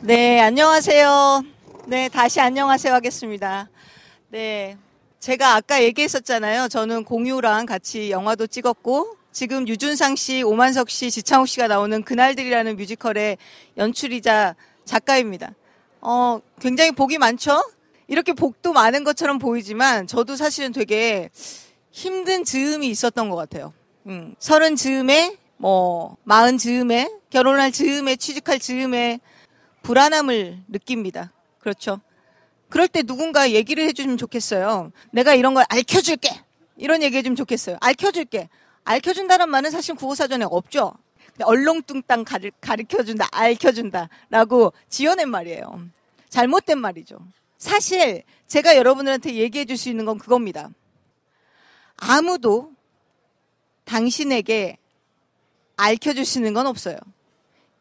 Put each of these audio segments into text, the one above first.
네, 안녕하세요. 네, 다시 안녕하세요 하겠습니다. 네, 제가 아까 얘기했었잖아요. 저는 공유랑 같이 영화도 찍었고, 지금 유준상 씨, 오만석 씨, 지창욱 씨가 나오는 그날들이라는 뮤지컬의 연출이자 작가입니다. 어, 굉장히 복이 많죠? 이렇게 복도 많은 것처럼 보이지만, 저도 사실은 되게 힘든 즈음이 있었던 것 같아요. 음, 서른 즈음에, 뭐, 마흔 즈음에, 결혼할 즈음에, 취직할 즈음에, 불안함을 느낍니다. 그렇죠. 그럴 때 누군가 얘기를 해주면 좋겠어요. 내가 이런 걸 알려줄게. 이런 얘기 해주면 좋겠어요. 알려줄게. 알려준다는 말은 사실 국어사전에 없죠. 얼렁뚱땅 가르쳐준다, 알려준다. 라고 지어낸 말이에요. 잘못된 말이죠. 사실 제가 여러분들한테 얘기해 줄 수 있는 건 그겁니다. 아무도 당신에게 알려줄 수 있는 건 없어요.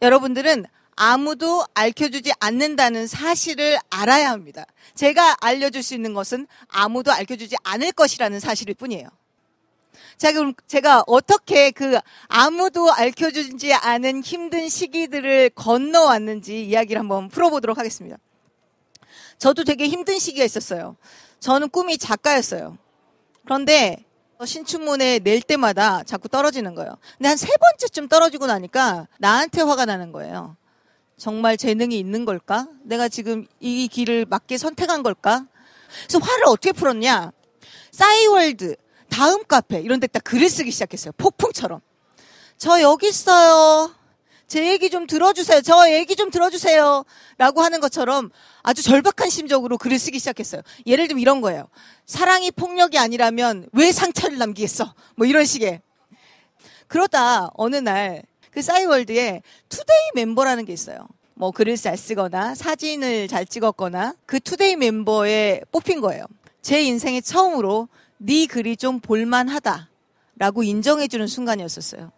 여러분들은 아무도 알려주지 않는다는 사실을 알아야 합니다. 제가 알려줄 수 있는 것은 아무도 알려주지 않을 것이라는 사실일 뿐이에요. 자, 그럼 제가 어떻게 그 아무도 알려주지 않은 힘든 시기들을 건너왔는지 이야기를 한번 풀어보도록 하겠습니다. 저도 되게 힘든 시기가 있었어요. 저는 꿈이 작가였어요. 그런데 신춘문에 낼 때마다 자꾸 떨어지는 거예요. 근데 한 세 번째쯤 떨어지고 나니까 나한테 화가 나는 거예요. 정말 재능이 있는 걸까? 내가 지금 이 길을 맞게 선택한 걸까? 그래서 화를 어떻게 풀었냐? 싸이월드, 다음 카페 이런 데 딱 글을 쓰기 시작했어요. 폭풍처럼. 저 여기 있어요. 제 얘기 좀 들어주세요. 저 얘기 좀 들어주세요. 라고 하는 것처럼 아주 절박한 심정으로 글을 쓰기 시작했어요. 예를 들면 이런 거예요. 사랑이 폭력이 아니라면 왜 상처를 남기겠어? 뭐 이런 식의. 그러다 어느 날 그 싸이월드에 today 멤버라는 게 있어요. 뭐 글을 잘 쓰거나 사진을 잘 찍었거나 그 today 멤버에 뽑힌 거예요. 제 인생에 처음으로 네 글이 좀 볼만하다라고 인정해주는 순간이었었어요.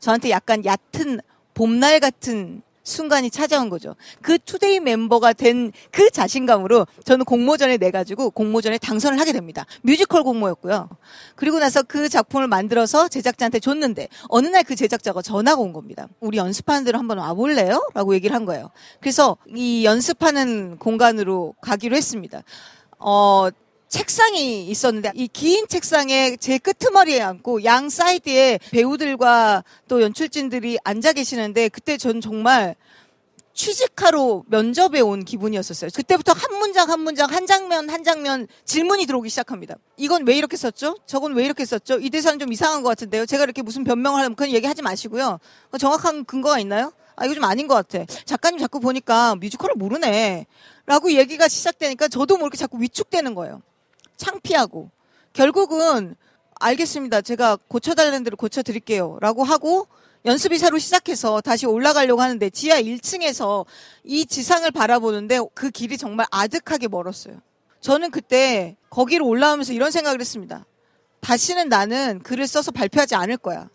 저한테 약간 얕은 봄날 같은 순간이 찾아온 거죠. 그 today 멤버가 된 그 자신감으로 저는 공모전에 내가지고 공모전에 당선을 하게 됩니다. 뮤지컬 공모였고요. 그리고 나서 그 작품을 만들어서 제작자한테 줬는데 어느 날 그 제작자가 전화가 온 겁니다. 우리 연습하는 데로 한번 와볼래요? 라고 얘기를 한 거예요. 그래서 이 연습하는 공간으로 가기로 했습니다. 어, 책상이 있었는데 이 긴 책상에 제 끄트머리에 앉고 양 사이드에 배우들과 또 연출진들이 앉아 계시는데 그때 전 정말 취직하러 면접에 온 기분이었었어요. 그때부터 한 문장 한 문장 한 장면 한 장면 질문이 들어오기 시작합니다. 이건 왜 이렇게 썼죠? 저건 왜 이렇게 썼죠? 이 대사는 좀 이상한 것 같은데요. 제가 이렇게 무슨 변명을 하면 그런 얘기하지 마시고요. 정확한 근거가 있나요? 아 이거 좀 아닌 것 같아. 작가님 자꾸 보니까 뮤지컬을 모르네. 라고 얘기가 시작되니까 저도 모르게 자꾸 위축되는 거예요. 창피하고 결국은 알겠습니다. 제가 고쳐달라는 대로 고쳐드릴게요. 라고 하고 연습이 새로 시작해서 다시 올라가려고 하는데 지하 1층에서 이 지상을 바라보는데 그 길이 정말 아득하게 멀었어요. 저는 그때 거기로 올라오면서 이런 생각을 했습니다. 다시는 나는 글을 써서 발표하지 않을 거야.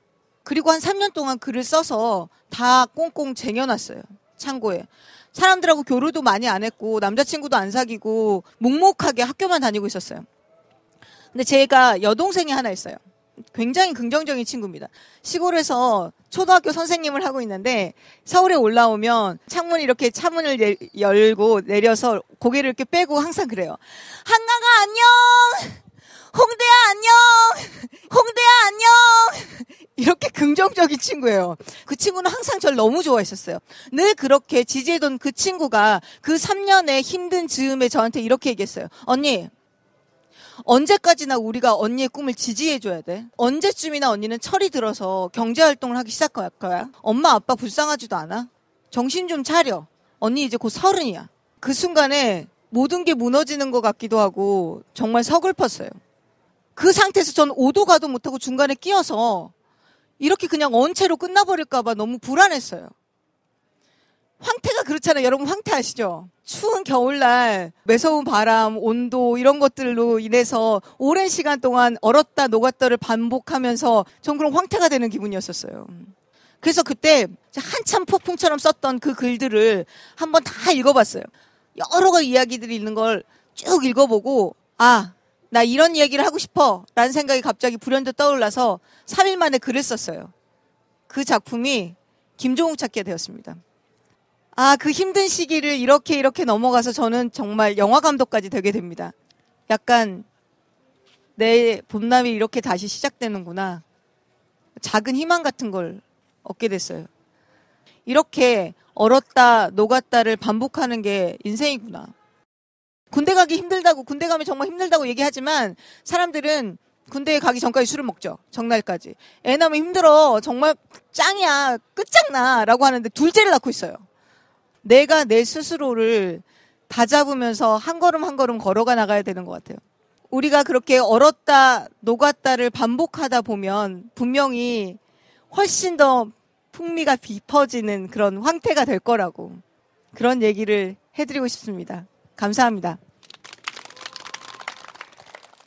그리고 한 3년 동안 글을 써서 다 꽁꽁 쟁여놨어요. 창고에. 사람들하고 교류도 많이 안 했고 남자친구도 안 사귀고 묵묵하게 학교만 다니고 있었어요. 근데 제가 여동생이 하나 있어요. 굉장히 긍정적인 친구입니다. 시골에서 초등학교 선생님을 하고 있는데 서울에 올라오면 창문 이렇게 차문을 내, 열고 내려서 고개를 이렇게 빼고 항상 그래요. 한강아 안녕. 홍대야 안녕. 홍대야 안녕. 이렇게 긍정적인 친구예요. 그 친구는 항상 저를 너무 좋아했었어요. 늘 그렇게 지지해던 그 친구가 그 3년의 힘든 즈음에 저한테 이렇게 얘기했어요. 언니, 언제까지나 우리가 언니의 꿈을 지지해줘야 돼? 언제쯤이나 언니는 철이 들어서 경제활동을 하기 시작할 거야? 엄마, 아빠 불쌍하지도 않아? 정신 좀 차려. 언니 이제 곧 서른이야. 그 순간에 모든 게 무너지는 것 같기도 하고 정말 서글펐어요. 그 상태에서 전 오도 가도 못하고 중간에 끼어서 이렇게 그냥 언체로 끝나버릴까봐 너무 불안했어요. 황태가 그렇잖아요. 여러분 황태 아시죠? 추운 겨울날 매서운 바람, 온도 이런 것들로 인해서 오랜 시간 동안 얼었다 녹았다를 반복하면서 전 그런 황태가 되는 기분이었었어요. 그래서 그때 한참 폭풍처럼 썼던 그 글들을 한번 다 읽어봤어요. 여러 가지 이야기들이 있는 걸 쭉 읽어보고 아, 나 이런 이야기를 하고 싶어 라는 생각이 갑자기 불현듯 떠올라서 3일 만에 글을 썼어요. 그 작품이 김종욱 찾게 되었습니다. 아, 그 힘든 시기를 이렇게 이렇게 넘어가서 저는 정말 영화 감독까지 되게 됩니다. 약간 내 봄남이 이렇게 다시 시작되는구나. 작은 희망 같은 걸 얻게 됐어요. 이렇게 얼었다 녹았다를 반복하는 게 인생이구나. 군대 가기 힘들다고 군대 가면 정말 힘들다고 얘기하지만 사람들은 군대에 가기 전까지 술을 먹죠. 정날까지. 애 낳으면 힘들어. 정말 짱이야. 끝장나 라고 하는데 둘째를 낳고 있어요. 내가 내 스스로를 다잡으면서 한 걸음 한 걸음 걸어가 나가야 되는 것 같아요. 우리가 그렇게 얼었다 녹았다를 반복하다 보면 분명히 훨씬 더 풍미가 깊어지는 그런 황태가 될 거라고 그런 얘기를 해드리고 싶습니다. 감사합니다.